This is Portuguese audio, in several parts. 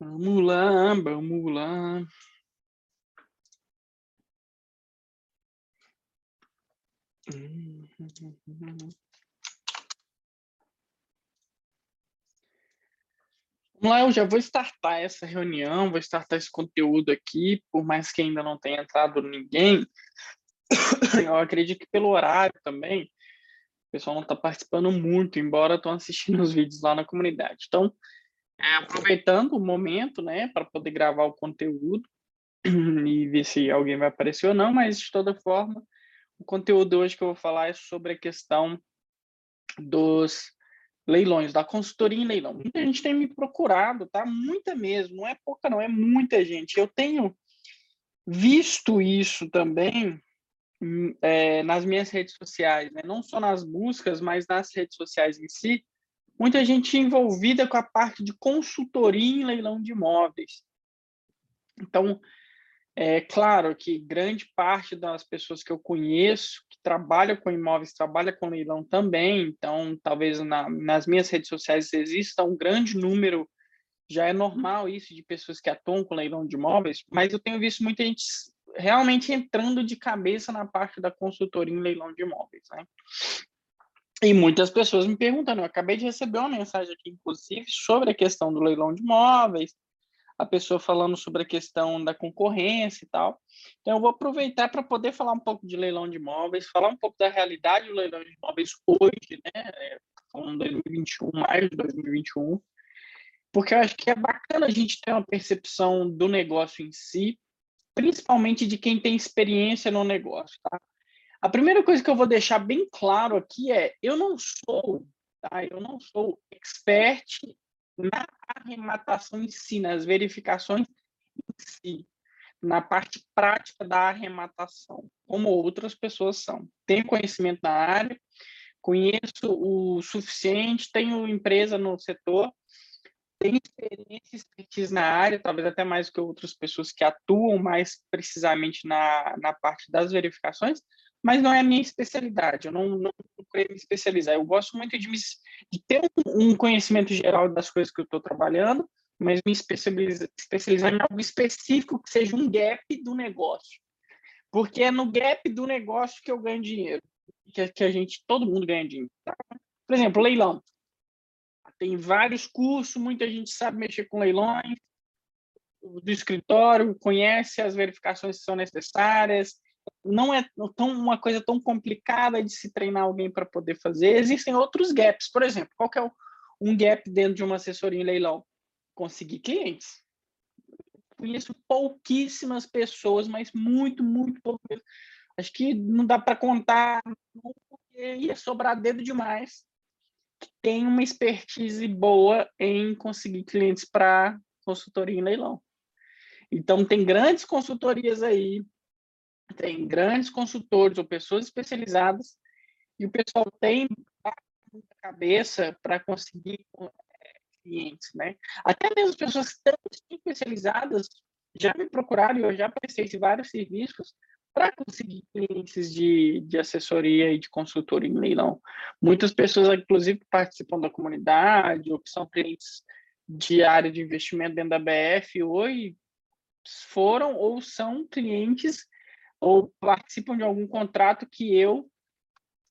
Vamos lá, vamos lá. Vamos lá, eu já vou startar essa reunião, vou startar esse conteúdo aqui, por mais que ainda não tenha entrado ninguém. Eu acredito que pelo horário também, o pessoal não está participando muito, embora estão assistindo os vídeos lá na comunidade. Então, aproveitando o momento, né, para poder gravar o conteúdo e ver se alguém vai aparecer ou não, mas de toda forma, o conteúdo hoje que eu vou falar é sobre a questão dos leilões, da consultoria em leilão. Muita gente tem me procurado, tá? Muita mesmo, não é pouca não, é muita gente. Eu tenho visto isso também hum, é, nas minhas redes sociais, né? não só nas buscas, mas nas redes sociais em si, muita gente envolvida com a parte de consultoria em leilão de imóveis. Então, é claro que grande parte das pessoas que eu conheço que trabalham com imóveis trabalha com leilão também, então talvez na, nas minhas redes sociais exista um grande número, já é normal isso de pessoas que atuam com leilão de imóveis, mas eu tenho visto muita gente realmente entrando de cabeça na parte da consultoria em leilão de imóveis, né? E muitas pessoas me perguntando, eu acabei de receber uma mensagem aqui, inclusive, sobre a questão do leilão de imóveis, a pessoa falando sobre a questão da concorrência e tal. Então, eu vou aproveitar para poder falar um pouco de leilão de imóveis, falar um pouco da realidade do leilão de imóveis hoje, né? É, falando 2021, maio de 2021, porque eu acho que é bacana a gente ter uma percepção do negócio em si, principalmente de quem tem experiência no negócio, tá? A primeira coisa que eu vou deixar bem claro aqui é, eu não sou, tá? Eu não sou expert na arrematação em si, nas verificações em si, na parte prática da arrematação, como outras pessoas são. Tenho conhecimento na área, conheço o suficiente, tenho empresa no setor, tenho experiência e expertise na área, talvez até mais do que outras pessoas que atuam mais precisamente na, na parte das verificações, mas não é a minha especialidade, eu não, não procurei me especializar. Eu gosto muito de, me, de ter um, um, conhecimento geral das coisas que eu estou trabalhando, mas me especializar, especializar em algo específico que seja um gap do negócio. Porque é no gap do negócio que eu ganho dinheiro, que, que a gente, todo mundo ganha dinheiro. Tá? Por exemplo, leilão. Tem vários cursos, muita gente sabe mexer com leilões, do escritório, conhece as verificações que são necessárias, não é tão, uma coisa tão complicada de se treinar alguém para poder fazer. Existem outros gaps. Por exemplo, qual que é um gap dentro de uma assessoria em leilão? Conseguir clientes. Conheço pouquíssimas pessoas, mas muito, muito poucas. Acho que não dá para contar, porque ia sobrar dedo demais. Tem uma expertise boa em conseguir clientes para consultoria em leilão. Então, tem grandes consultorias aí tem grandes consultores ou pessoas especializadas e o pessoal tem cabeça para conseguir é, clientes, né? Até mesmo pessoas tão especializadas já me procuraram e eu já prestei vários serviços para conseguir clientes de, de assessoria e de consultoria em leilão. Muitas pessoas, inclusive, participam da comunidade ou que são clientes de área de investimento dentro da BF, hoje foram ou são clientes ou participam de algum contrato que eu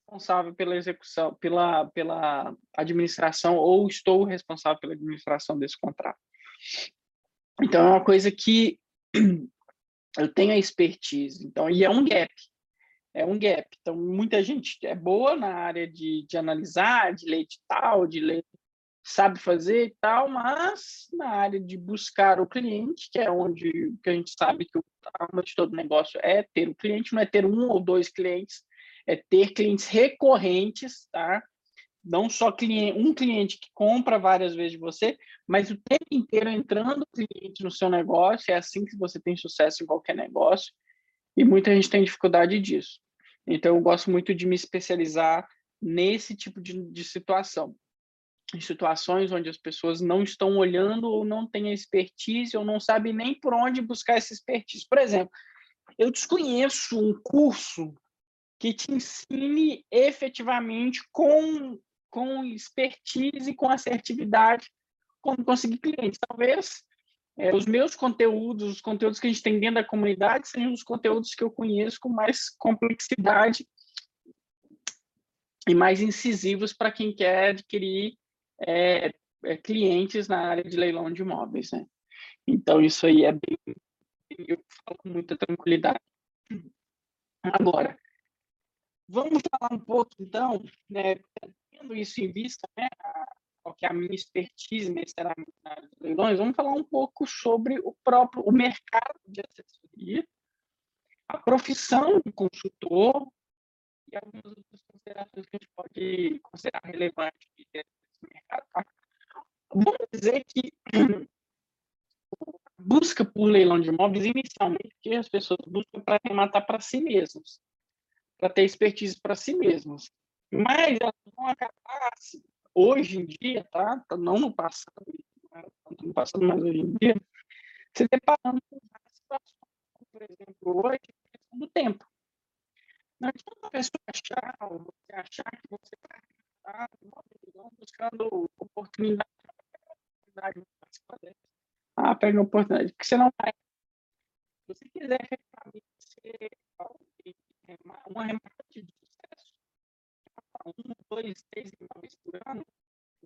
responsável pela execução, pela, pela administração ou estou responsável pela administração desse contrato. Então é uma coisa que eu tenho a expertise, então e é um gap, é um gap. Então muita gente é boa na área de, de analisar, de ler edital, de ler sabe fazer e tal, mas na área de buscar o cliente, que é onde que a gente sabe que o alma de todo negócio é ter o cliente, não é ter um ou dois clientes, é ter clientes recorrentes, tá? Não só cliente, um cliente que compra várias vezes de você, mas o tempo inteiro entrando cliente no seu negócio, é assim que você tem sucesso em qualquer negócio, e muita gente tem dificuldade disso. Então, eu gosto muito de me especializar nesse tipo de, de situação em situações onde as pessoas não estão olhando ou não têm a expertise ou não sabem nem por onde buscar essa expertise. Por exemplo, eu desconheço um curso que te ensine efetivamente com, com expertise, com assertividade, como conseguir clientes. Talvez é, os meus conteúdos, os conteúdos que a gente tem dentro da comunidade, sejam os conteúdos que eu conheço com mais complexidade e mais incisivos para quem quer adquirir é, é, clientes na área de leilão de imóveis. Né? Então, isso aí é bem, eu falo com muita tranquilidade. Agora, vamos falar um pouco, então, né, tendo isso em vista, né, qual que é a minha expertise necessariamente na área de leilões, vamos falar um pouco sobre o próprio o mercado de assessoria, a profissão do consultor e algumas outras considerações que a gente pode considerar relevantes Tá? Vamos dizer que busca por leilão de imóveis, inicialmente, que as pessoas buscam para rematar para si mesmos, para ter expertise para si mesmos. Mas elas vão acabar, hoje em dia, tá? tá não no passado, não no passado, mas hoje em dia, se deparando com situações, por exemplo, hoje, questão do tempo. Não adianta uma pessoa achar, ou você achar que você vai buscando oportunidade, ah, pega uma oportunidade, que você não vai. Se você quiser ser uma remarcação de sucesso, um, dois, três imóveis por ano,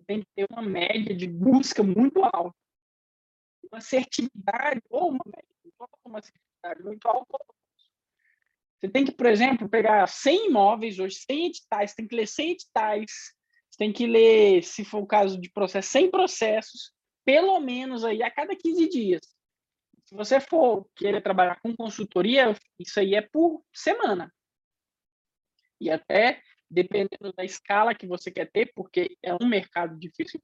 tem que ter uma média de busca muito alta. Uma assertividade, ou uma média uma assertividade muito alta. Você tem que, por exemplo, pegar 100 imóveis hoje, 100 editais, tem que ler 100 editais, você tem que ler, se for o caso de processo, 100 processos, pelo menos aí a cada 15 dias. Se você for querer trabalhar com consultoria, isso aí é por semana. E até dependendo da escala que você quer ter, porque é um mercado difícil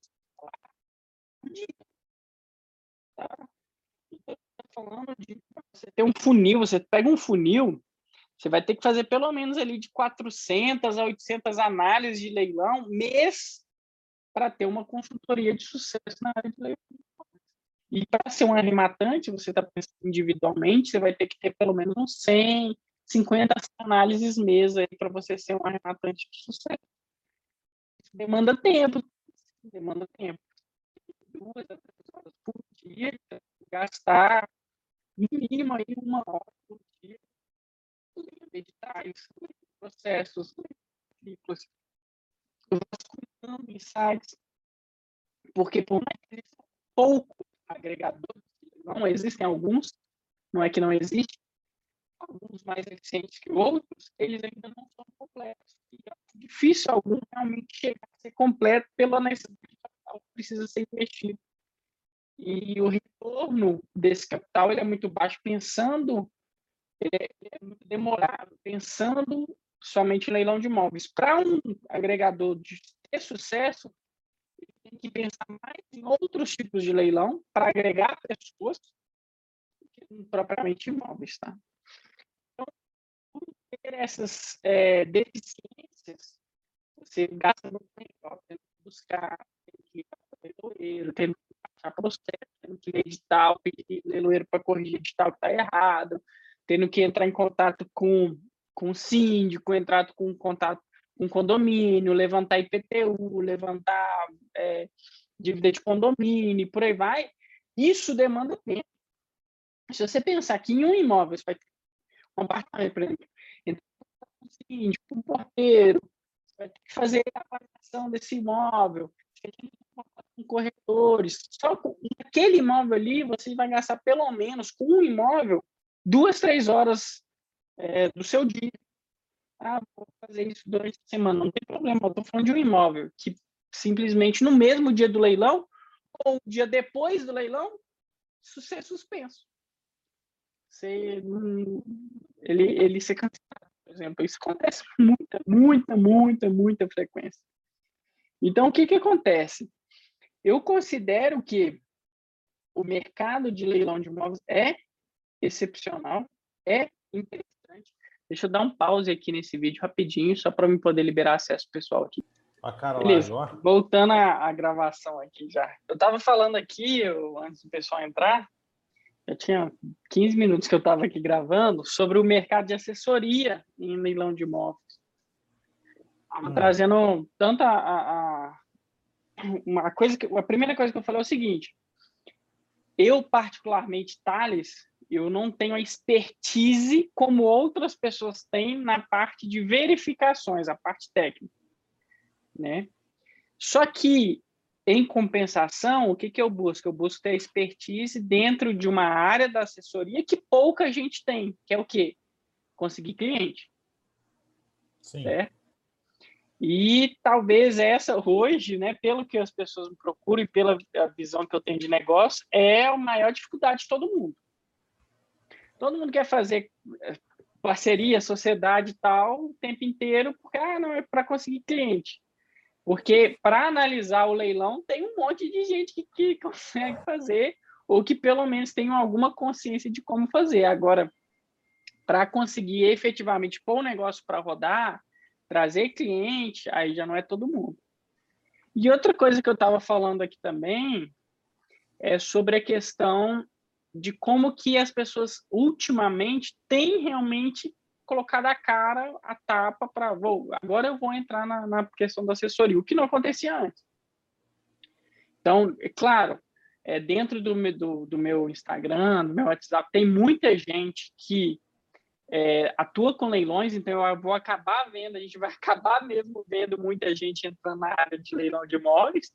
de falar. Tá? Falando de você ter um funil, você pega um funil, você vai ter que fazer pelo menos ali de 400 a 800 análises de leilão mês para ter uma consultoria de sucesso na área de leilão. E para ser um arrematante, você está pensando individualmente, você vai ter que ter pelo menos uns 100, 50 análises mês para você ser um arrematante de sucesso. Isso demanda tempo, demanda tempo. Duas a três horas por dia, gastar no mínimo aí uma hora por dia editais, processos, ciclos, vasculhando insights, porque por mais que existam poucos agregadores, não existem alguns, não é que não existe, alguns mais recentes que outros, eles ainda não são completos. E é difícil algum realmente chegar a ser completo pela necessidade de capital que precisa ser investido. E o retorno desse capital ele é muito baixo, pensando, é, ele é muito demorado, pensando somente em leilão de imóveis. Para um agregador de ter sucesso, ele tem que pensar mais em outros tipos de leilão para agregar pessoas que propriamente imóveis, tá? ter essas é, deficiências, você gasta muito tempo tendo que buscar, tendo que ir para o leiloeiro, tendo que passar processo, tendo que ler edital, leiloeiro para corrigir edital que está errado, tendo que entrar em contato com, com o síndico, entrar com contato com condomínio, levantar IPTU, levantar é, dívida de condomínio, por aí vai. Isso demanda tempo. Se você pensar que em um imóvel você vai ter um apartamento, por exemplo, síndico, um porteiro, você vai ter que fazer a avaliação desse imóvel, você que com corretores. Só com aquele imóvel ali, você vai gastar pelo menos com um imóvel duas, três horas é, do seu dia. Ah, vou fazer isso durante a semana, não tem problema. Eu estou falando de um imóvel que simplesmente no mesmo dia do leilão ou um dia depois do leilão, isso ser suspenso. Ele, ele ser cancelado por exemplo. Isso acontece muita, muita, muita, muita frequência. Então, o que, que acontece? Eu considero que o mercado de leilão de imóveis é excepcional, é interessante. Deixa eu dar um pause aqui nesse vídeo rapidinho, só para eu poder liberar acesso pessoal aqui. Beleza, voltando à, gravação aqui já. Eu estava falando aqui, eu, antes do pessoal entrar, já tinha 15 minutos que eu estava aqui gravando sobre o mercado de assessoria em leilão de imóveis. Hum. Trazendo tanta a, a, uma coisa que a primeira coisa que eu falei é o seguinte: eu, particularmente, Thales, eu não tenho a expertise como outras pessoas têm na parte de verificações, a parte técnica, né? Só que, em compensação, o que, que eu busco? Eu busco ter expertise dentro de uma área da assessoria que pouca gente tem, que é o quê? Conseguir cliente. Sim. Certo? E talvez essa hoje, né, pelo que as pessoas me procuram e pela visão que eu tenho de negócio, é a maior dificuldade de todo mundo. Todo mundo quer fazer eh, parceria, sociedade e tal, o tempo inteiro, porque ah, não é para conseguir cliente. Porque para analisar o leilão, tem um monte de gente que, que consegue fazer, ou que pelo menos tem alguma consciência de como fazer. Agora, para conseguir efetivamente pôr o negócio para rodar, trazer cliente, aí já não é todo mundo. E outra coisa que eu estava falando aqui também é sobre a questão de como que as pessoas ultimamente têm realmente colocado a cara, a tapa para vou agora eu vou entrar na, na questão da assessoria, o que não acontecia antes. Então, é claro, é, dentro do, do, do meu Instagram, do meu WhatsApp, tem muita gente que é, atua com leilões, então eu vou acabar vendo, a gente vai acabar mesmo vendo muita gente entrando na área de leilão de imóveis,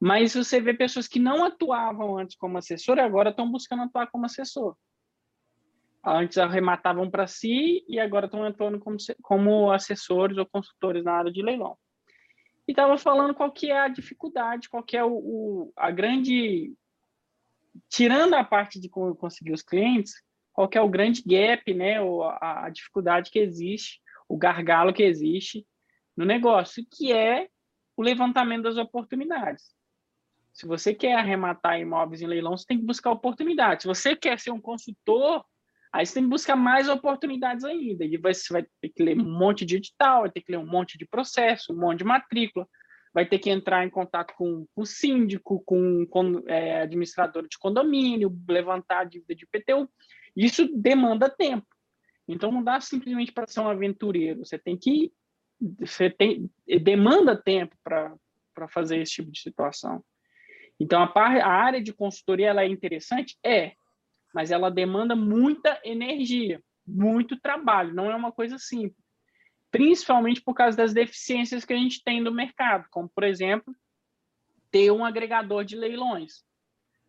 mas você vê pessoas que não atuavam antes como assessor e agora estão buscando atuar como assessor. Antes arrematavam para si e agora estão atuando como, como assessores ou consultores na área de leilão. E estava falando qual que é a dificuldade, qual que é o, o, a grande... Tirando a parte de conseguir os clientes, qual que é o grande gap, né, ou a, a dificuldade que existe, o gargalo que existe no negócio, que é o levantamento das oportunidades. Se você quer arrematar imóveis em leilão, você tem que buscar oportunidades. Se você quer ser um consultor, aí você tem que buscar mais oportunidades ainda. E você vai ter que ler um monte de edital, vai ter que ler um monte de processo, um monte de matrícula, vai ter que entrar em contato com o síndico, com, com é, administrador de condomínio, levantar a dívida de IPTU. Isso demanda tempo. Então não dá simplesmente para ser um aventureiro. Você tem que você tem demanda tempo para fazer esse tipo de situação. Então a, par, a área de consultoria ela é interessante, é, mas ela demanda muita energia, muito trabalho. Não é uma coisa simples. Principalmente por causa das deficiências que a gente tem no mercado, como por exemplo ter um agregador de leilões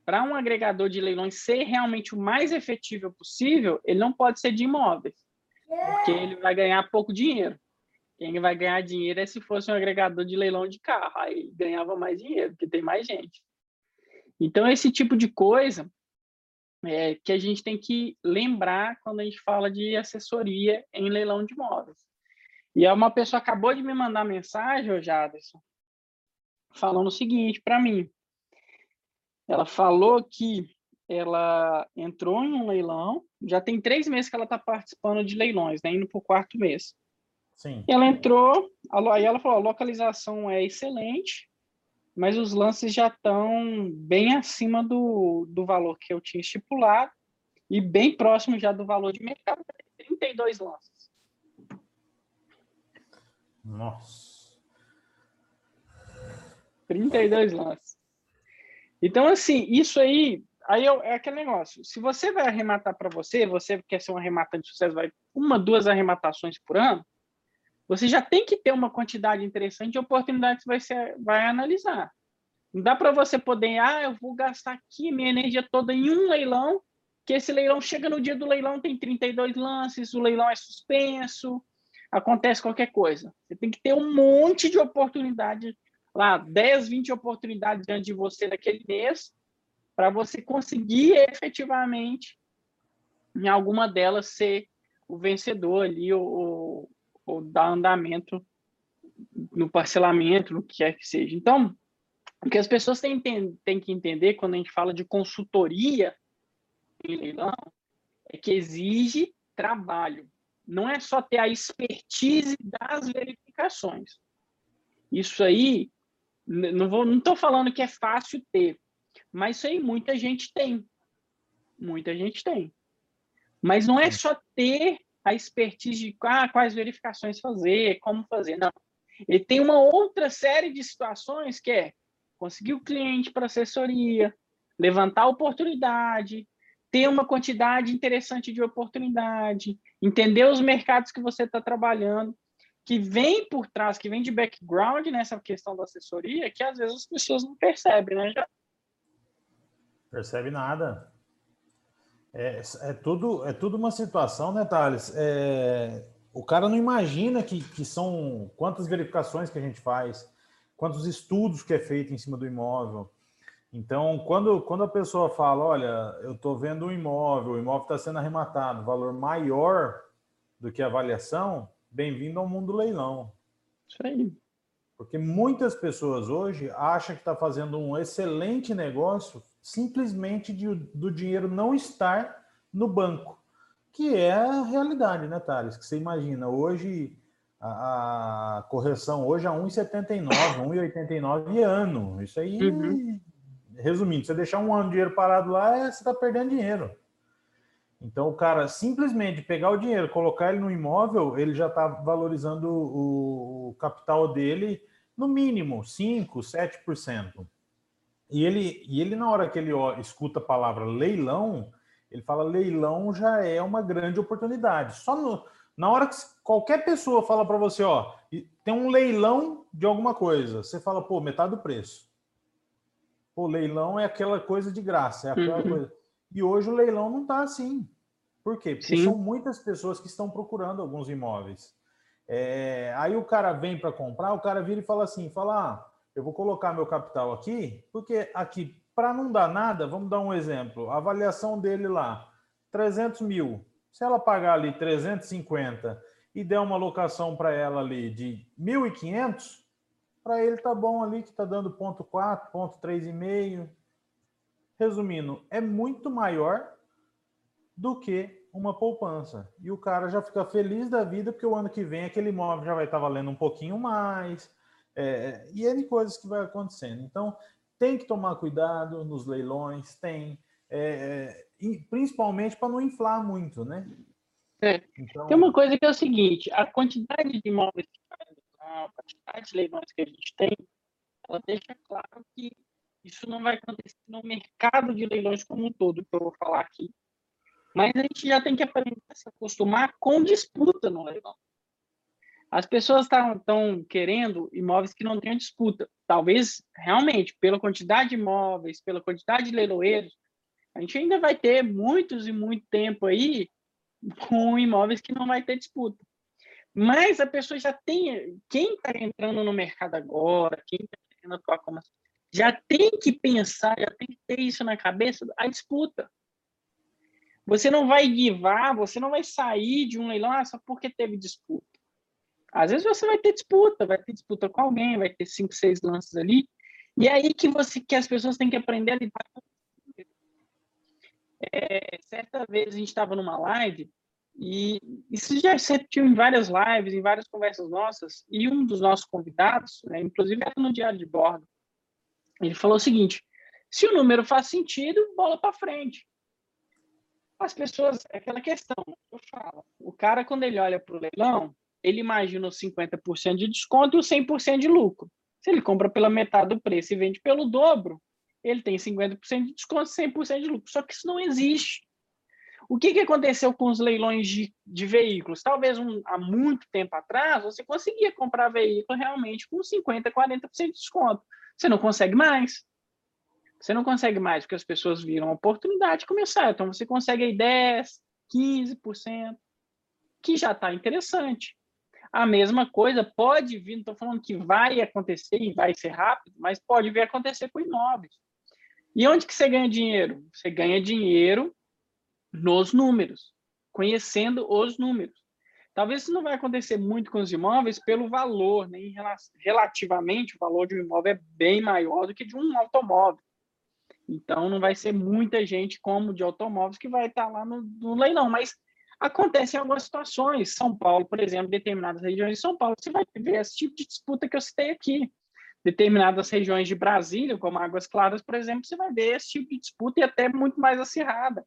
para um agregador de leilões ser realmente o mais efetivo possível, ele não pode ser de imóveis, porque ele vai ganhar pouco dinheiro. Quem vai ganhar dinheiro é se fosse um agregador de leilão de carro, aí ganhava mais dinheiro, porque tem mais gente. Então, esse tipo de coisa é que a gente tem que lembrar quando a gente fala de assessoria em leilão de imóveis. E uma pessoa acabou de me mandar mensagem, Jaderson, falando o seguinte para mim. Ela falou que ela entrou em um leilão, já tem três meses que ela está participando de leilões, né, indo para o quarto mês. Sim. E ela entrou, aí ela falou, a localização é excelente, mas os lances já estão bem acima do, do valor que eu tinha estipulado e bem próximo já do valor de mercado, 32 lances. Nossa. 32 lances. Então, assim, isso aí, aí é aquele negócio. Se você vai arrematar para você, você quer ser um arrematante de sucesso, vai uma, duas arrematações por ano, você já tem que ter uma quantidade interessante de oportunidades que você vai analisar. Não dá para você poder, ah, eu vou gastar aqui minha energia toda em um leilão, que esse leilão chega no dia do leilão, tem 32 lances, o leilão é suspenso, acontece qualquer coisa. Você tem que ter um monte de oportunidade lá 10, 20 oportunidades diante de você naquele mês, para você conseguir efetivamente, em alguma delas, ser o vencedor ali, ou, ou dar andamento no parcelamento, no que quer que seja. Então, o que as pessoas têm, têm que entender quando a gente fala de consultoria em leilão é que exige trabalho. Não é só ter a expertise das verificações. Isso aí não estou falando que é fácil ter, mas isso aí muita gente tem. Muita gente tem. Mas não é só ter a expertise de ah, quais verificações fazer, como fazer, não. Ele tem uma outra série de situações que é conseguir o cliente para assessoria, levantar oportunidade, ter uma quantidade interessante de oportunidade, entender os mercados que você está trabalhando, que vem por trás, que vem de background nessa questão da assessoria, que às vezes as pessoas não percebem, né? Já... Percebe nada. É, é, tudo, é tudo uma situação, né, Thales? É, o cara não imagina que, que são quantas verificações que a gente faz, quantos estudos que é feito em cima do imóvel. Então, quando, quando a pessoa fala, olha, eu estou vendo um imóvel, o imóvel está sendo arrematado, valor maior do que a avaliação, bem-vindo ao mundo do leilão. Isso aí. Porque muitas pessoas hoje acham que está fazendo um excelente negócio simplesmente de, do dinheiro não estar no banco, que é a realidade, né, Thales? Que você imagina, hoje a, a correção hoje é 1,79, 1,89 ano. Isso aí, uhum. resumindo, você deixar um ano de dinheiro parado lá, é, você está perdendo dinheiro. Então, o cara simplesmente pegar o dinheiro, colocar ele no imóvel, ele já está valorizando o, o, capital dele no mínimo 5, 7%. E ele, e ele, na hora que ele ó, escuta a palavra leilão, ele fala leilão já é uma grande oportunidade. Só no, na hora que qualquer pessoa fala para você, ó, tem um leilão de alguma coisa, você fala, pô, metade do preço. Pô, leilão é aquela coisa de graça, é aquela uhum. coisa. E hoje o leilão não está assim. Por quê? Porque Sim. são muitas pessoas que estão procurando alguns imóveis. É, aí o cara vem para comprar, o cara vira e fala assim, fala, ah, eu vou colocar meu capital aqui, porque aqui, para não dar nada, vamos dar um exemplo, a avaliação dele lá, 300 mil. Se ela pagar ali 350 e der uma locação para ela ali de 1.500, para ele tá bom ali, que está dando ponto 4, ponto 3,5. Resumindo, é muito maior do que uma poupança. E o cara já fica feliz da vida, porque o ano que vem aquele imóvel já vai estar tá valendo um pouquinho mais, é, e N coisas que vai acontecendo. Então, tem que tomar cuidado nos leilões, tem, é, é principalmente para não inflar muito, né? É. Então... Tem uma coisa que é o seguinte, a quantidade de imóveis que a quantidade de leilões que a gente tem, ela deixa claro que isso não vai acontecer no mercado de leilões como um todo, que eu vou falar aqui. Mas a gente já tem que aprender a se acostumar com disputa no leilão. As pessoas estão querendo imóveis que não tenham disputa. Talvez, realmente, pela quantidade de imóveis, pela quantidade de leiloeiros, a gente ainda vai ter muitos e muito tempo aí com imóveis que não vai ter disputa. Mas a pessoa já tem, quem está entrando no mercado agora, quem está querendo atuar como já tem que pensar, já tem que ter isso na cabeça, a disputa. Você não vai guivar, você não vai sair de um leilão ah, só porque teve disputa. Às vezes você vai ter disputa, vai ter disputa com alguém, vai ter cinco, seis lances ali, e é aí que você que as pessoas têm que aprender a lidar com é, certa vez a gente estava numa live e isso já se repetiu em várias lives, em várias conversas nossas, e um dos nossos convidados, né, inclusive era no diário de bordo, ele falou o seguinte: se o número faz sentido, bola para frente. As pessoas, é aquela questão, eu falo, o cara quando ele olha para o leilão, ele imagina os 50% de desconto e os 100% de lucro. Se ele compra pela metade do preço e vende pelo dobro, ele tem 50% de desconto e 100% de lucro. Só que isso não existe. O que, que aconteceu com os leilões de, de veículos? Talvez um, há muito tempo atrás você conseguia comprar veículo realmente com 50%, 40% de desconto. Você não consegue mais. Você não consegue mais porque as pessoas viram a oportunidade de começar. Então você consegue aí 10%, 15%, que já está interessante. A mesma coisa pode vir, não estou falando que vai acontecer e vai ser rápido, mas pode vir acontecer com imóveis. E onde que você ganha dinheiro? Você ganha dinheiro nos números, conhecendo os números. Talvez isso não vai acontecer muito com os imóveis pelo valor, né? relativamente o valor de um imóvel é bem maior do que de um automóvel. Então não vai ser muita gente como de automóveis que vai estar lá no, no leilão, mas Acontece em algumas situações. São Paulo, por exemplo, determinadas regiões de São Paulo, você vai ver esse tipo de disputa que eu citei aqui. Determinadas regiões de Brasília, como Águas Claras, por exemplo, você vai ver esse tipo de disputa e até muito mais acirrada.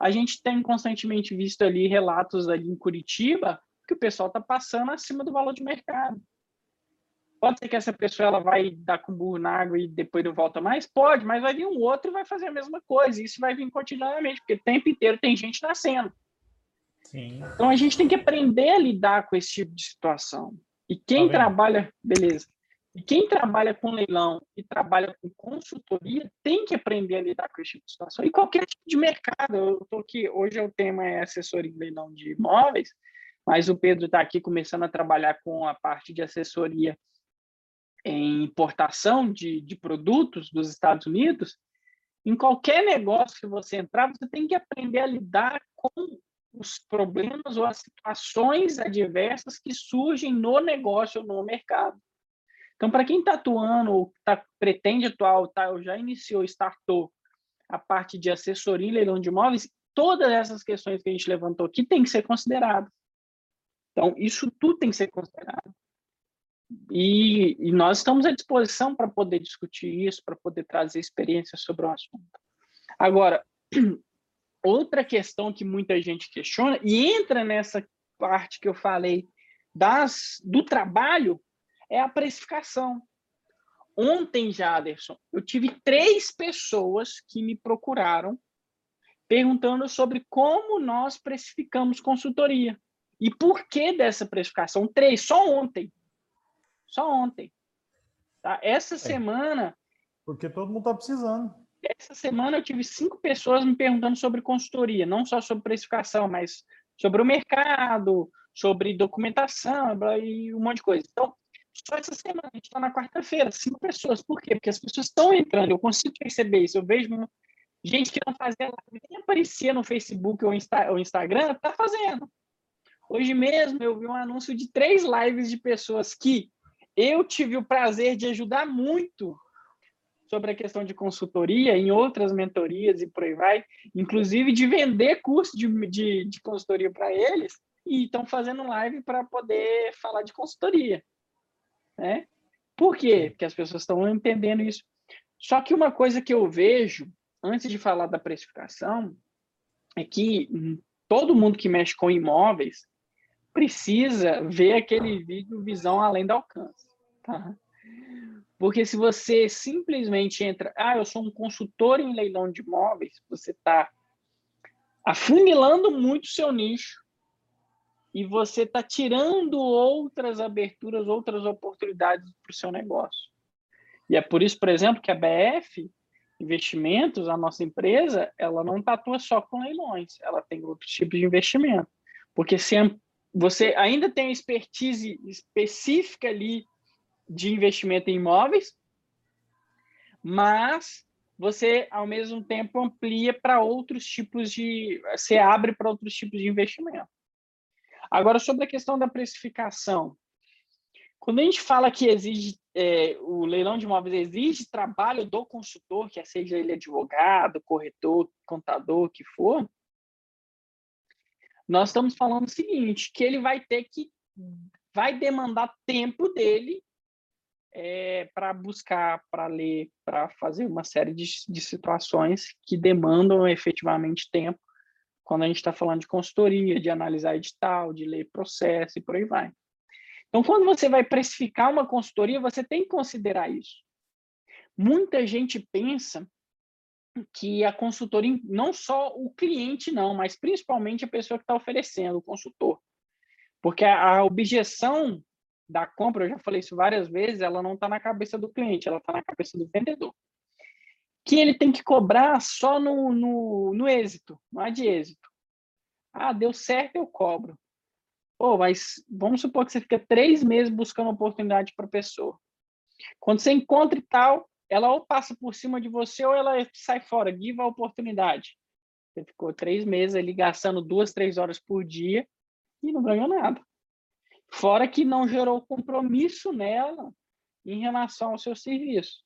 A gente tem constantemente visto ali relatos ali em Curitiba que o pessoal está passando acima do valor de mercado. Pode ser que essa pessoa ela vai dar com burro na água e depois não volta mais? Pode, mas vai vir um outro e vai fazer a mesma coisa. Isso vai vir continuamente, porque o tempo inteiro tem gente nascendo. Sim. Então a gente tem que aprender a lidar com esse tipo de situação. E quem tá trabalha, beleza. E quem trabalha com leilão e trabalha com consultoria tem que aprender a lidar com esse tipo de situação. E qualquer tipo de mercado. Eu estou aqui, hoje o tema é assessoria em leilão de imóveis, mas o Pedro está aqui começando a trabalhar com a parte de assessoria em importação de, de produtos dos Estados Unidos. Em qualquer negócio que você entrar, você tem que aprender a lidar com os problemas ou as situações adversas que surgem no negócio ou no mercado. Então, para quem está atuando ou tá, pretende atuar, tá, ou já iniciou, startou a parte de assessoria e leilão de imóveis, todas essas questões que a gente levantou aqui têm que ser consideradas. Então, isso tudo tem que ser considerado. E, e nós estamos à disposição para poder discutir isso, para poder trazer experiências sobre o assunto. Agora, outra questão que muita gente questiona, e entra nessa parte que eu falei das, do trabalho, é a precificação. Ontem, Jaderson, eu tive três pessoas que me procuraram perguntando sobre como nós precificamos consultoria. E por que dessa precificação? Três, só ontem. Só ontem. Tá? Essa é. semana. Porque todo mundo está precisando. Essa semana eu tive cinco pessoas me perguntando sobre consultoria, não só sobre precificação, mas sobre o mercado, sobre documentação e um monte de coisa. Então, só essa semana, a gente está na quarta-feira, cinco pessoas. Por quê? Porque as pessoas estão entrando, eu consigo perceber isso. Eu vejo gente que não fazia live, nem aparecia no Facebook ou, Insta, ou Instagram, está fazendo. Hoje mesmo eu vi um anúncio de três lives de pessoas que eu tive o prazer de ajudar muito sobre a questão de consultoria, em outras mentorias e por aí vai, inclusive de vender curso de, de, de consultoria para eles, e estão fazendo live para poder falar de consultoria. Né? Por quê? Porque as pessoas estão entendendo isso. Só que uma coisa que eu vejo, antes de falar da precificação, é que todo mundo que mexe com imóveis precisa ver aquele vídeo Visão Além do Alcance. Tá? Porque se você simplesmente entra, ah, eu sou um consultor em leilão de imóveis, você está afunilando muito o seu nicho e você está tirando outras aberturas, outras oportunidades para o seu negócio. E é por isso, por exemplo, que a BF Investimentos, a nossa empresa, ela não tatua só com leilões, ela tem outros tipos de investimento. Porque se você ainda tem expertise específica ali de investimento em imóveis, mas você, ao mesmo tempo, amplia para outros tipos de. Você abre para outros tipos de investimento. Agora, sobre a questão da precificação. Quando a gente fala que exige, é, o leilão de imóveis exige trabalho do consultor, que seja ele advogado, corretor, contador, o que for, nós estamos falando o seguinte, que ele vai ter que, vai demandar tempo dele é, para buscar, para ler, para fazer uma série de, de situações que demandam efetivamente tempo quando a gente está falando de consultoria, de analisar edital, de ler processo e por aí vai. Então, quando você vai precificar uma consultoria, você tem que considerar isso. Muita gente pensa que a consultoria, não só o cliente não, mas principalmente a pessoa que está oferecendo, o consultor. Porque a, a objeção da compra, eu já falei isso várias vezes, ela não está na cabeça do cliente, ela está na cabeça do vendedor. Que ele tem que cobrar só no, no, no êxito, não é de êxito. Ah, deu certo, eu cobro. Pô, mas vamos supor que você fica três meses buscando oportunidade para a pessoa. Quando você encontra e tal, ela ou passa por cima de você ou ela sai fora, give a oportunidade. Você ficou três meses ali gastando duas, três horas por dia e não ganhou nada. Fora que não gerou compromisso nela em relação ao seu serviço.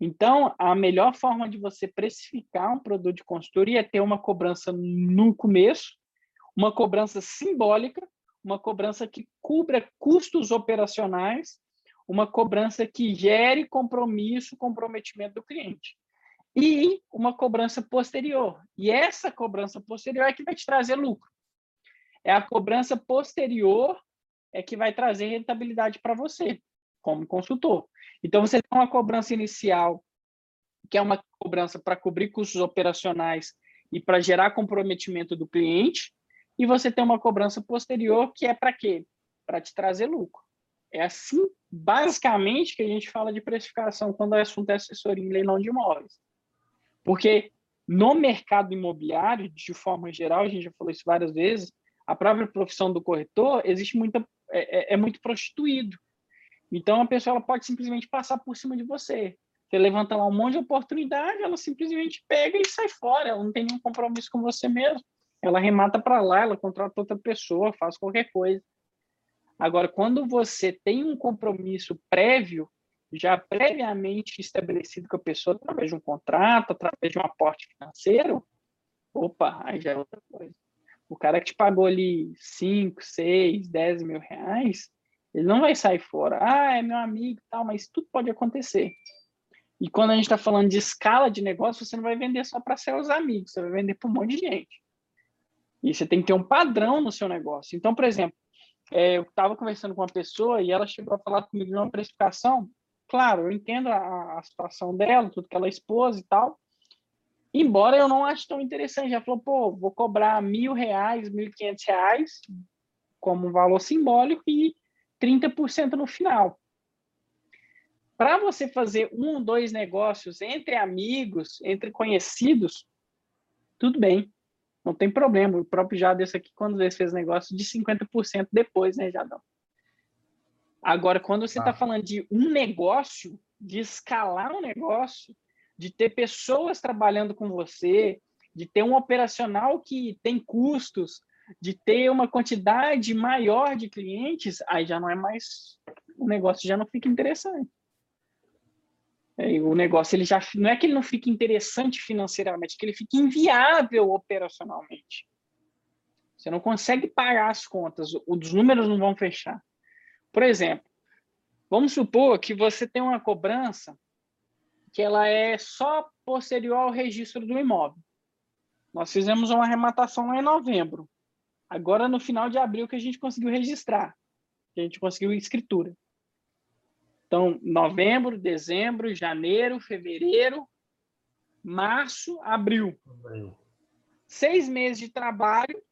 Então, a melhor forma de você precificar um produto de consultoria é ter uma cobrança no começo, uma cobrança simbólica, uma cobrança que cubra custos operacionais, uma cobrança que gere compromisso, comprometimento do cliente. E uma cobrança posterior. E essa cobrança posterior é que vai te trazer lucro. É a cobrança posterior é que vai trazer rentabilidade para você. como consultor. Então, você tem uma cobrança inicial, que é uma cobrança para cobrir custos operacionais e para gerar comprometimento do cliente, e você tem uma cobrança posterior, que é para quê? Para te trazer lucro. É assim, basicamente, que a gente fala de precificação quando o assunto é assessoria em leilão de imóveis. Porque no mercado imobiliário, de forma geral, a gente já falou isso várias vezes, a própria profissão do corretor existe muita, é, é, é muito prostituído. Então, a pessoa ela pode simplesmente passar por cima de você. Você levanta lá um monte de oportunidade, ela simplesmente pega e sai fora. Ela não tem nenhum compromisso com você mesmo. Ela remata para lá, ela contrata outra pessoa, faz qualquer coisa. Agora, quando você tem um compromisso prévio, já previamente estabelecido com a pessoa através de um contrato, através de um aporte financeiro, opa, aí já é outra coisa. O cara que te pagou ali 5, 6, 10 mil reais, ele não vai sair fora. Ah, é meu amigo e tal, mas tudo pode acontecer. E quando a gente está falando de escala de negócio, você não vai vender só para seus amigos, você vai vender para um monte de gente. E você tem que ter um padrão no seu negócio. Então, por exemplo, é, eu estava conversando com uma pessoa e ela chegou a falar comigo de uma precificação. Claro, eu entendo a, a situação dela, tudo que ela expôs e tal. Embora eu não ache tão interessante. Ela falou, pô, vou cobrar mil reais, mil e quinhentos reais como um valor simbólico e 30% no final. Para você fazer um, dois negócios entre amigos, entre conhecidos, tudo bem. Não tem problema. O próprio Jadson aqui, quando ele fez negócio, de 50% depois, né, Jadão? Agora, quando você está ah. falando de um negócio, de escalar um negócio, de ter pessoas trabalhando com você, de ter um operacional que tem custos, de ter uma quantidade maior de clientes, aí já não é mais. O negócio já não fica interessante. É, o negócio ele já não é que ele não fique interessante financeiramente, é que ele fique inviável operacionalmente. Você não consegue pagar as contas, os números não vão fechar. Por exemplo, vamos supor que você tem uma cobrança que ela é só posterior ao registro do imóvel. Nós fizemos uma arrematação lá em novembro. Agora, no final de abril, que a gente conseguiu registrar, que a gente conseguiu escritura. Então, novembro, dezembro, janeiro, fevereiro, março, abril. Seis meses de trabalho,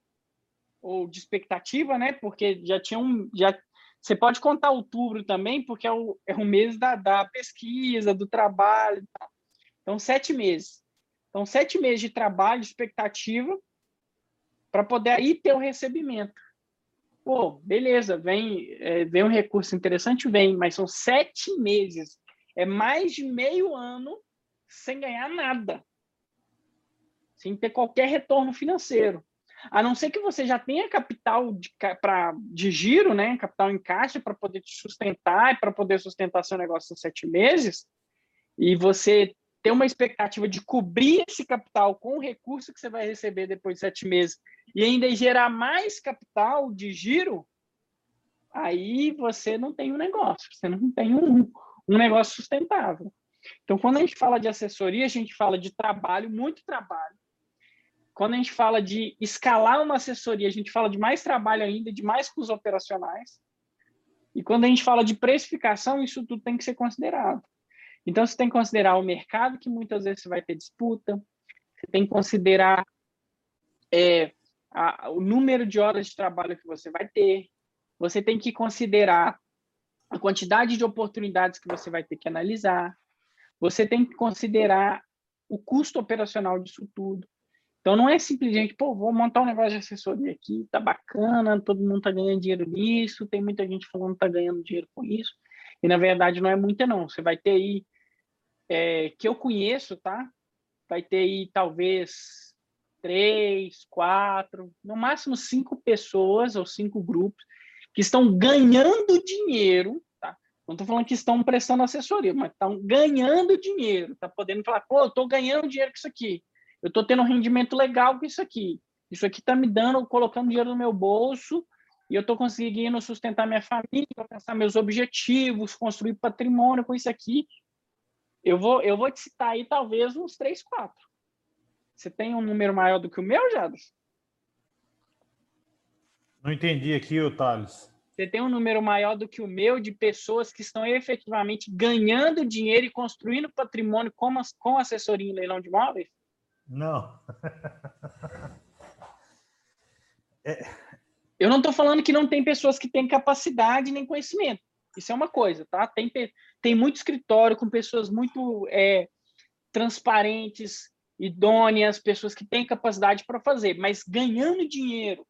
ou de expectativa, né? Porque já tinha um. Já, você pode contar outubro também, porque é o, é o mês da, da pesquisa, do trabalho. Então, sete meses. Então, sete meses de trabalho, expectativa, para poder aí ter o recebimento. Pô, beleza, vem, é, vem um recurso interessante, vem, mas são sete meses. É mais de meio ano sem ganhar nada. Sem ter qualquer retorno financeiro. A não ser que você já tenha capital de, pra, de giro, né? Capital em caixa para poder te sustentar e para poder sustentar seu negócio em sete meses, e você ter uma expectativa de cobrir esse capital com o recurso que você vai receber depois de sete meses e ainda gerar mais capital de giro, aí você não tem um negócio, você não tem um, um negócio sustentável. Então, quando a gente fala de assessoria, a gente fala de trabalho, muito trabalho. Quando a gente fala de escalar uma assessoria, a gente fala de mais trabalho ainda, de mais custos operacionais. E quando a gente fala de precificação, isso tudo tem que ser considerado. Então, você tem que considerar o mercado, que muitas vezes você vai ter disputa, você tem que considerar é, a, o número de horas de trabalho que você vai ter, você tem que considerar a quantidade de oportunidades que você vai ter que analisar, você tem que considerar o custo operacional disso tudo. Então não é simplesmente, pô, vou montar um negócio de assessoria aqui, tá bacana, todo mundo tá ganhando dinheiro nisso, tem muita gente falando que tá ganhando dinheiro com isso. E na verdade não é muita não. Você vai ter aí é, que eu conheço, tá? Vai ter aí talvez três, quatro, no máximo cinco pessoas ou cinco grupos que estão ganhando dinheiro, tá? Não estou falando que estão prestando assessoria, mas estão ganhando dinheiro, tá podendo falar, pô, eu estou ganhando dinheiro com isso aqui, eu estou tendo um rendimento legal com isso aqui, isso aqui está me dando, colocando dinheiro no meu bolso e eu estou conseguindo sustentar minha família, alcançar meus objetivos, construir patrimônio com isso aqui. Eu vou, eu vou te citar aí talvez uns três, quatro. Você tem um número maior do que o meu, Jados? Não entendi aqui, o Thales. você tem um número maior do que o meu de pessoas que estão efetivamente ganhando dinheiro e construindo patrimônio com, com assessoria em leilão de imóveis? Não. é... Eu não estou falando que não tem pessoas que têm capacidade nem conhecimento. Isso é uma coisa, tá? Tem, tem muito escritório com pessoas muito é, transparentes, idôneas, pessoas que têm capacidade para fazer, mas ganhando dinheiro.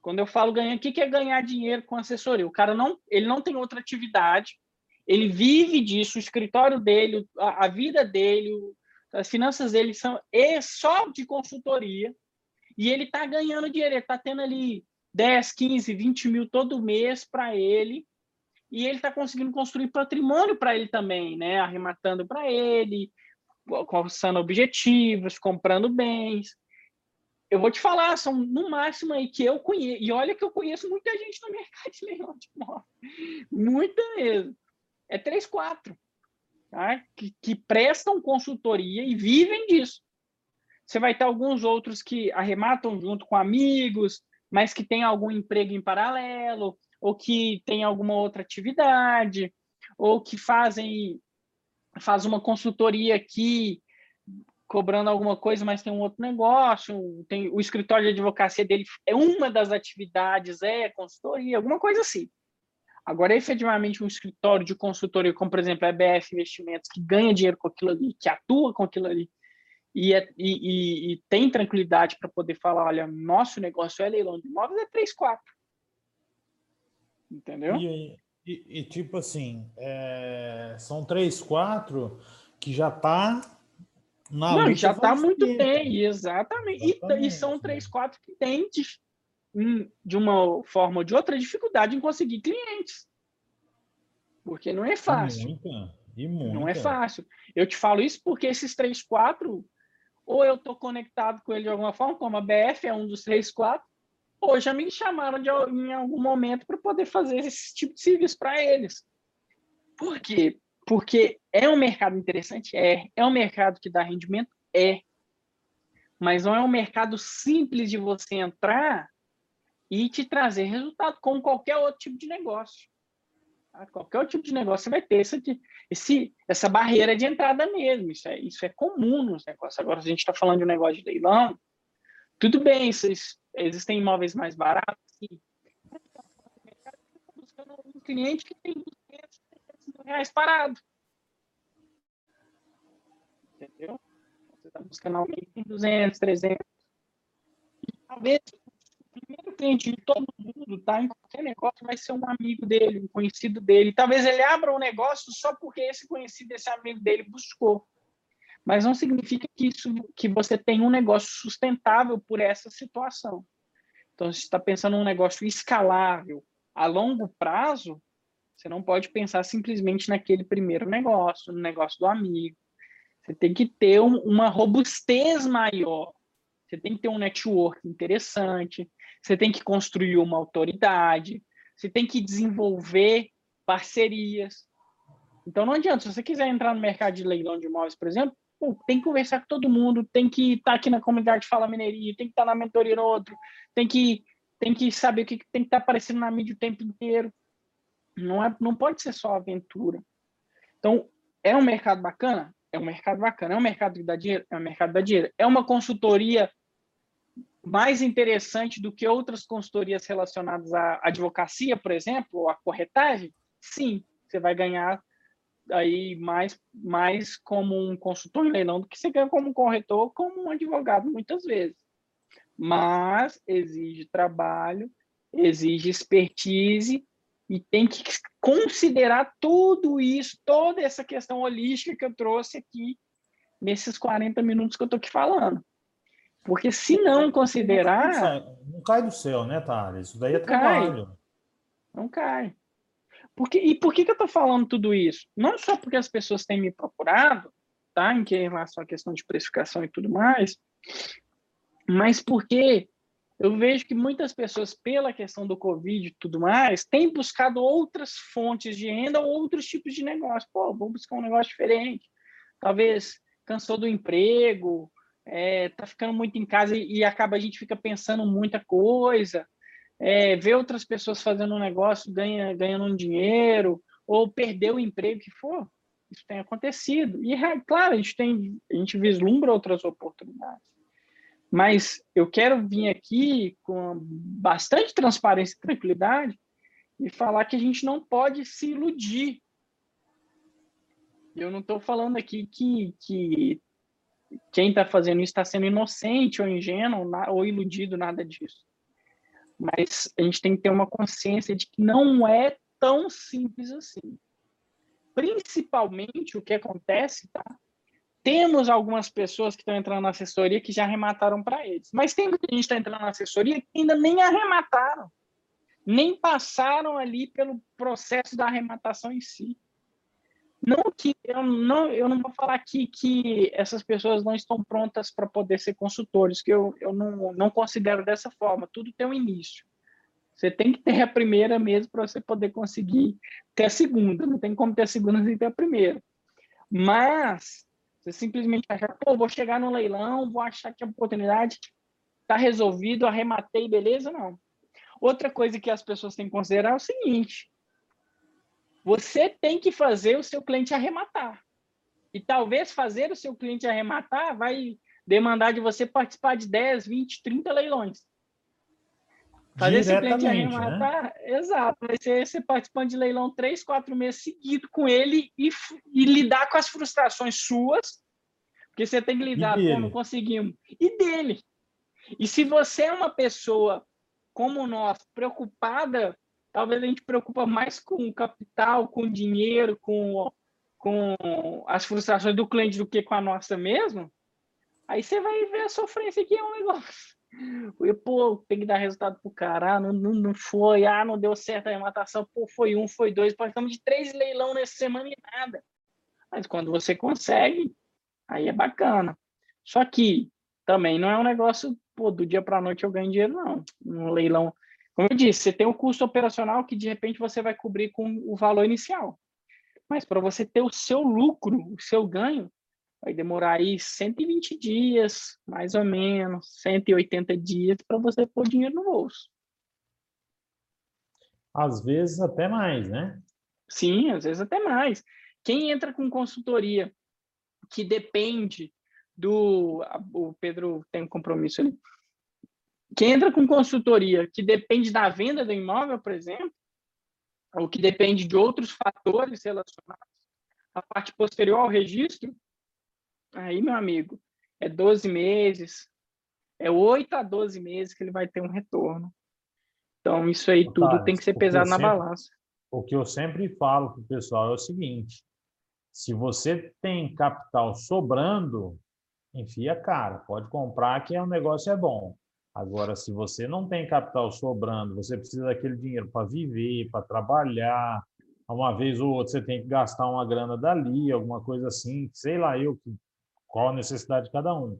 Quando eu falo ganhar, o que é ganhar dinheiro com assessoria? O cara não, ele não tem outra atividade, ele vive disso, o escritório dele, a, a vida dele, as finanças dele são só de consultoria, e ele está ganhando dinheiro, ele está tendo ali 10, 15, 20 mil todo mês para ele, e ele está conseguindo construir patrimônio para ele também, né? Arrematando para ele, alcançando objetivos, comprando bens. Eu vou te falar, são no máximo aí que eu conheço, e olha que eu conheço muita gente no mercado de leilão de imóvel, muita mesmo. É três, quatro, tá? que, que prestam consultoria e vivem disso. Você vai ter alguns outros que arrematam junto com amigos, mas que tem algum emprego em paralelo, ou que tem alguma outra atividade, ou que fazem faz uma consultoria aqui cobrando alguma coisa, mas tem um outro negócio, tem o escritório de advocacia dele é uma das atividades, é consultoria, alguma coisa assim. Agora, efetivamente, um escritório de consultoria, como por exemplo a EBF Investimentos, que ganha dinheiro com aquilo ali, que atua com aquilo ali, e, é, e, e, e tem tranquilidade para poder falar, olha, nosso negócio é leilão de imóveis, é 3, 4. Entendeu? E, tipo assim, é, são três, quatro que já tá na Não, já tá muito bem, exatamente. exatamente. E, são três, quatro que têm de, uma forma ou de outra dificuldade em conseguir clientes. Porque não é fácil. E muita, e muita. Não é fácil. Eu te falo isso porque esses três, quatro, ou eu estou conectado com ele de alguma forma, como a BF é um dos três, quatro, ou já me chamaram de, em algum momento para poder fazer esse tipo de serviço para eles. Por quê? Porque é um mercado interessante? É. É um mercado que dá rendimento? É. Mas não é um mercado simples de você entrar e te trazer resultado, como qualquer outro tipo de negócio. Tá? Qualquer outro tipo de negócio você vai ter esse, esse, essa barreira de entrada mesmo. Isso é, isso é comum nos negócios. Agora, se a gente está falando de um negócio de leilão, tudo bem, vocês existem imóveis mais baratos. E... buscando um cliente que tem 200, 300 mil reais parado. Entendeu? Você está buscando alguém que tem 200, 300. E, talvez primeiro cliente de todo mundo, tá? Em qualquer negócio, vai ser um amigo dele, um conhecido dele. Talvez ele abra um negócio só porque esse conhecido, esse amigo dele buscou mas não significa que isso que você tem um negócio sustentável por essa situação. Então, se está pensando num negócio escalável a longo prazo, você não pode pensar simplesmente naquele primeiro negócio, no negócio do amigo. Você tem que ter um, uma robustez maior. Você tem que ter um network interessante. Você tem que construir uma autoridade. Você tem que desenvolver parcerias. Então, não adianta. Se você quiser entrar no mercado de leilão de imóveis, por exemplo, pô, tem que conversar com todo mundo, tem que estar tá aqui na comunidade Fala Mineirinho, tem que estar tá na mentoria no outro, tem que, tem que saber o que tem que estar tá aparecendo na mídia o tempo inteiro. Não, é, não pode ser só aventura. Então, é um mercado bacana? É um mercado bacana. É um mercado que dá dinheiro? É um mercado que dá dinheiro. É uma consultoria mais interessante do que outras consultorias relacionadas à advocacia, por exemplo, ou à corretagem? Sim, você vai ganhar aí mais, mais como um consultor em leilão do que você ganha como corretor, como um advogado, muitas vezes. Mas exige trabalho, exige expertise e tem que considerar tudo isso, toda essa questão holística que eu trouxe aqui nesses 40 minutos que eu estou aqui falando. Porque se não considerar. Não cai do céu, né, Thales? Isso daí é trabalho. Cai. Não cai. Porque, e por que, que eu estou falando tudo isso? Não só porque as pessoas têm me procurado, tá? Em, que, em relação à questão de precificação e tudo mais, mas porque eu vejo que muitas pessoas, pela questão do Covid e tudo mais, têm buscado outras fontes de renda ou outros tipos de negócio. Pô, vou buscar um negócio diferente. Talvez cansou do emprego, é, tá ficando muito em casa e, e acaba a gente fica pensando muita coisa. é, ver outras pessoas fazendo um negócio, ganha, ganhando um dinheiro, ou perder o emprego que for. Isso tem acontecido. E, é claro, a gente, tem, a gente vislumbra outras oportunidades. Mas eu quero vir aqui com bastante transparência e tranquilidade e falar que a gente não pode se iludir. Eu não estou falando aqui que, que quem está fazendo isso está sendo inocente ou ingênuo ou iludido, nada disso. Mas a gente tem que ter uma consciência de que não é tão simples assim. Principalmente o que acontece, tá? Temos algumas pessoas que estão entrando na assessoria que já arremataram para eles, mas tem muita gente que está entrando na assessoria que ainda nem arremataram, nem passaram ali pelo processo da arrematação em si. Não que eu não, eu não vou falar aqui que essas pessoas não estão prontas para poder ser consultores, que eu, eu não, não considero dessa forma. Tudo tem um início. Você tem que ter a primeira mesmo para você poder conseguir ter a segunda. Não tem como ter a segunda sem ter a primeira. Mas você simplesmente acha, pô, vou chegar no leilão, vou achar que a oportunidade está resolvido, arrematei, beleza? Não. Outra coisa que as pessoas têm que considerar é o seguinte: você tem que fazer o seu cliente arrematar. E talvez fazer o seu cliente arrematar vai demandar de você participar de 10, 20, 30 leilões. Fazer esse cliente arrematar, né? exato, vai ser você participando de leilão três, quatro meses seguido com ele e, e lidar com as frustrações suas, porque você tem que lidar, com não conseguimos, e dele. E se você é uma pessoa como nós, preocupada talvez a gente preocupa mais com capital, com dinheiro, com, com as frustrações do cliente do que com a nossa mesmo, aí você vai ver a sofrência que é um negócio. E, pô, tem que dar resultado pro cara, ah, não, não, não foi, ah, não deu certo a arrematação, pô, foi um, foi dois, estamos de três leilão nessa semana e nada. Mas quando você consegue, aí é bacana. Só que também não é um negócio, pô, do dia para noite eu ganho dinheiro, não. Um leilão como eu disse, você tem o custo operacional que de repente você vai cobrir com o valor inicial. Mas para você ter o seu lucro, o seu ganho, vai demorar aí 120 dias, mais ou menos, 180 dias para você pôr dinheiro no bolso. Às vezes até mais, né? Sim, às vezes até mais. Quem entra com consultoria que depende do. O Pedro tem um compromisso ali quem entra com consultoria que depende da venda do imóvel, por exemplo, ou que depende de outros fatores relacionados à parte posterior ao registro, aí, meu amigo, é 12 meses, é 8 a 12 meses que ele vai ter um retorno. Então, isso aí tudo tem que ser pesado na sempre, balança. O que eu sempre falo para o pessoal é o seguinte: se você tem capital sobrando, enfia cara, pode comprar que o negócio é bom. Agora, se você não tem capital sobrando, você precisa daquele dinheiro para viver, para trabalhar, uma vez ou outra você tem que gastar uma grana dali, alguma coisa assim, sei lá eu qual a necessidade de cada um.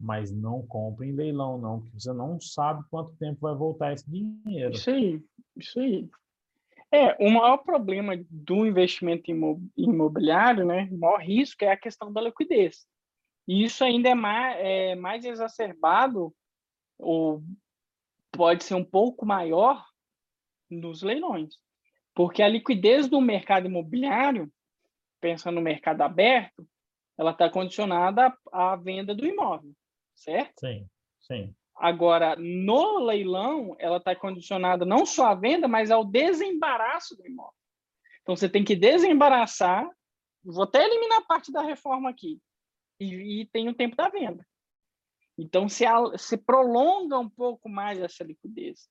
Mas não compre em leilão, não, porque você não sabe quanto tempo vai voltar esse dinheiro. Isso aí, isso aí. É, o maior problema do investimento imobiliário, né, o maior risco é a questão da liquidez. E isso ainda é mais, é mais exacerbado ou pode ser um pouco maior nos leilões, porque a liquidez do mercado imobiliário, pensando no mercado aberto, ela está condicionada à venda do imóvel, certo? Sim, sim. Agora, no leilão, ela está condicionada não só à venda, mas ao desembaraço do imóvel. Então, você tem que desembaraçar. Vou até eliminar a parte da reforma aqui. E, e tem o tempo da venda. Então, se, se prolonga um pouco mais essa liquidez.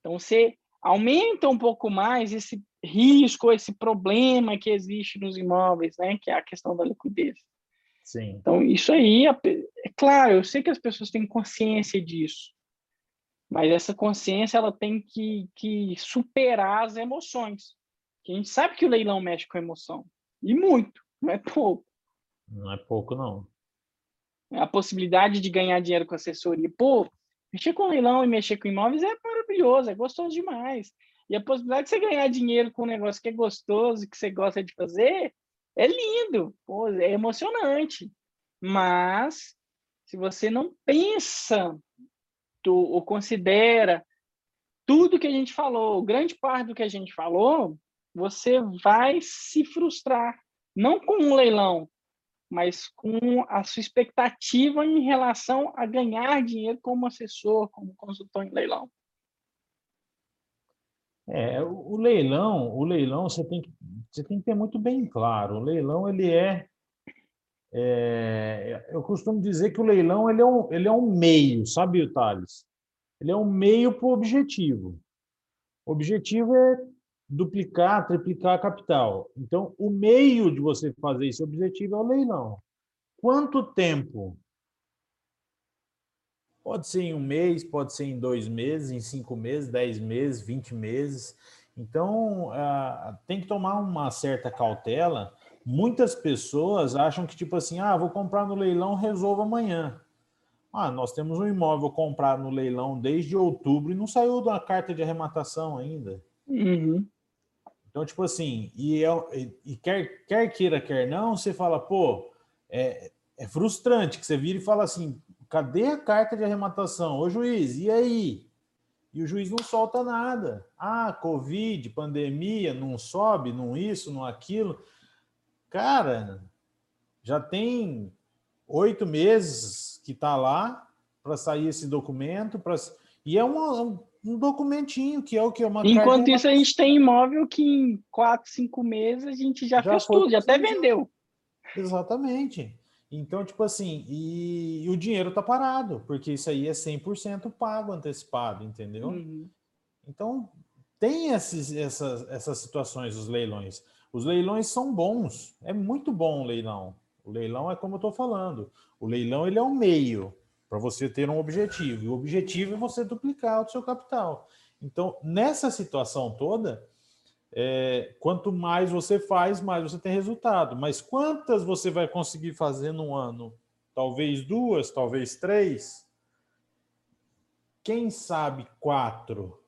Então, você aumenta um pouco mais esse risco, esse problema que existe nos imóveis, né? que é a questão da liquidez. Sim. Então, isso aí, é claro, eu sei que as pessoas têm consciência disso, mas essa consciência ela tem que, que superar as emoções. a gente sabe que o leilão mexe com emoção, e muito, não é pouco. Não é pouco, não a possibilidade de ganhar dinheiro com assessoria. Pô, mexer com leilão e mexer com imóveis é maravilhoso, é gostoso demais. E a possibilidade de você ganhar dinheiro com um negócio que é gostoso, que você gosta de fazer, é lindo, pô, é emocionante. Mas, se você não pensa tu, ou considera tudo que a gente falou, grande parte do que a gente falou, você vai se frustrar. Não com um leilão, mas com a sua expectativa em relação a ganhar dinheiro como assessor, como consultor em leilão. É, o leilão, o leilão você tem que, você tem que ter muito bem claro. O leilão ele é, é eu costumo dizer que o leilão ele é um, ele é um meio, sabe, Thales? Ele é um meio para o objetivo. O objetivo é duplicar, triplicar a capital. Então, o meio de você fazer esse objetivo é o leilão. Quanto tempo? Pode ser em um mês, pode ser em dois meses, em cinco meses, dez meses, vinte meses. Então, tem que tomar uma certa cautela. Muitas pessoas acham que, tipo assim, ah, vou comprar no leilão, resolvo amanhã. Ah, nós temos um imóvel comprado no leilão desde outubro e não saiu da carta de arrematação ainda. Uhum. Então, tipo assim, e, é, e quer, quer queira, quer não, você fala, pô, é, é frustrante que você vira e fala assim, cadê a carta de arrematação? Ô juiz, e aí? E o juiz não solta nada. Ah, Covid, pandemia, não sobe, não isso, não aquilo. Cara, já tem oito meses que está lá para sair esse documento. Pra... E é uma, um documentinho, que é o que é uma Enquanto isso, a gente tem imóvel que em quatro, cinco meses a gente já, já fez tudo, já até vendeu. Exatamente. Então, tipo assim, e, e o dinheiro tá parado, porque isso aí é 100% pago antecipado, entendeu? Uhum. Então, tem esses, essas, essas situações, os leilões. Os leilões são bons, é muito bom o leilão. O leilão é como eu estou falando. O leilão ele é um meio para você ter um objetivo. E o objetivo é você duplicar o seu capital. Então, nessa situação toda, é, quanto mais você faz, mais você tem resultado. Mas quantas você vai conseguir fazer num ano? Talvez duas, talvez três. Quem sabe quatro?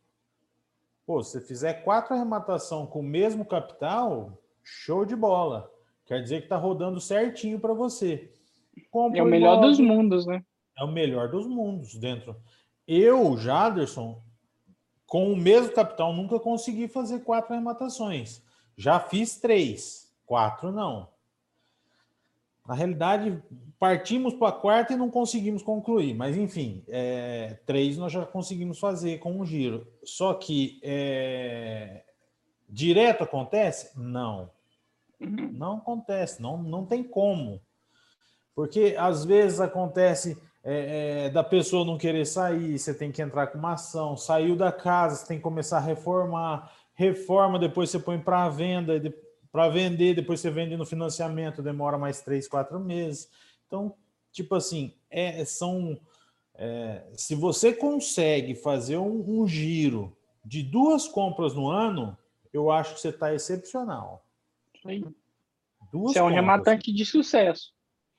Pô, se você fizer quatro arrematação com o mesmo capital, show de bola. Quer dizer que está rodando certinho para você. Compra é o melhor imóvel, dos mundos, né? É o melhor dos mundos dentro. Eu, Jaderson, com o mesmo capital, nunca consegui fazer quatro arrematações. Já fiz três, quatro não. Na realidade, partimos para a quarta e não conseguimos concluir, mas enfim, é, três nós já conseguimos fazer com um giro. Só que é, direto acontece? Não. Uhum. Não acontece, não, não tem como. Porque às vezes acontece é, é, da pessoa não querer sair, você tem que entrar com uma ação, saiu da casa, você tem que começar a reformar, reforma, depois você põe para venda, para vender, depois você vende no financiamento, demora mais três, quatro meses. Então, tipo assim, é, são. É, se você consegue fazer um, um, giro de duas compras no ano, eu acho que você está excepcional. Duas você é um compras. rematante de sucesso.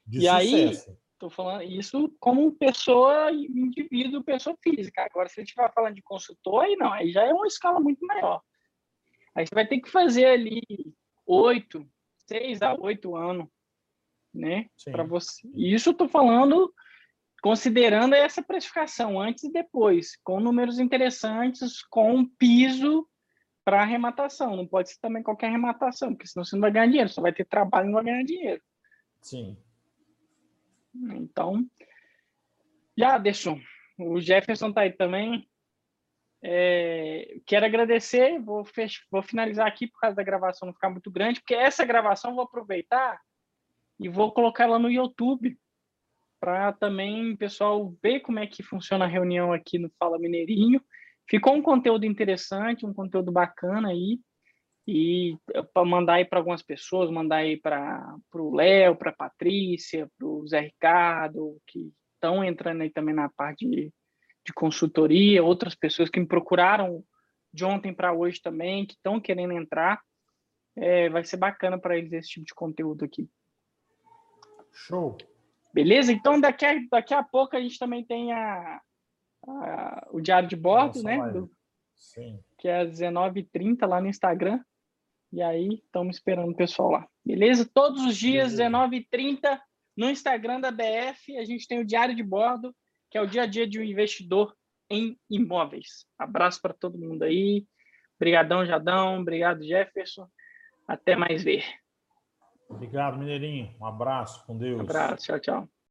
De e sucesso. aí Estou falando isso como pessoa, indivíduo, pessoa física. Agora, se a gente vai falando de consultor, aí não, aí já é uma escala muito maior. Aí você vai ter que fazer ali oito, seis a oito anos, né? Para você. Isso estou falando considerando essa precificação antes e depois, com números interessantes, com piso para arrematação. Não pode ser também qualquer arrematação, porque senão você não vai ganhar dinheiro, só vai ter trabalho e não vai ganhar dinheiro. Sim. Então, já deixou. O Jefferson tá aí também. É, quero agradecer, vou, fech... vou finalizar aqui por causa da gravação não ficar muito grande, porque essa gravação vou aproveitar e vou colocar ela no YouTube para também o pessoal ver como é que funciona a reunião aqui no Fala Mineirinho. Ficou um conteúdo interessante, um conteúdo bacana aí e para mandar aí para algumas pessoas, mandar aí para o Léo, para a Patrícia, para o Zé Ricardo, que estão entrando aí também na parte de, de consultoria, outras pessoas que me procuraram de ontem para hoje também, que estão querendo entrar. É, vai ser bacana para eles esse tipo de conteúdo aqui. Show. Beleza? Então, daqui a, daqui a pouco a gente também tem a, a o diário de bordo, Nossa, né? Do, Sim. Que é às 19h30 lá no Instagram. E aí, estamos esperando o pessoal lá. Beleza? Todos os dias, 19h30, no Instagram da BF, a gente tem o Diário de Bordo, que é o dia a dia de um investidor em imóveis. Abraço para todo mundo aí. Obrigadão, Jadão. Obrigado, Jefferson. Até mais ver. Obrigado, Mineirinho. Um abraço. Com Deus. Um abraço. Tchau, tchau.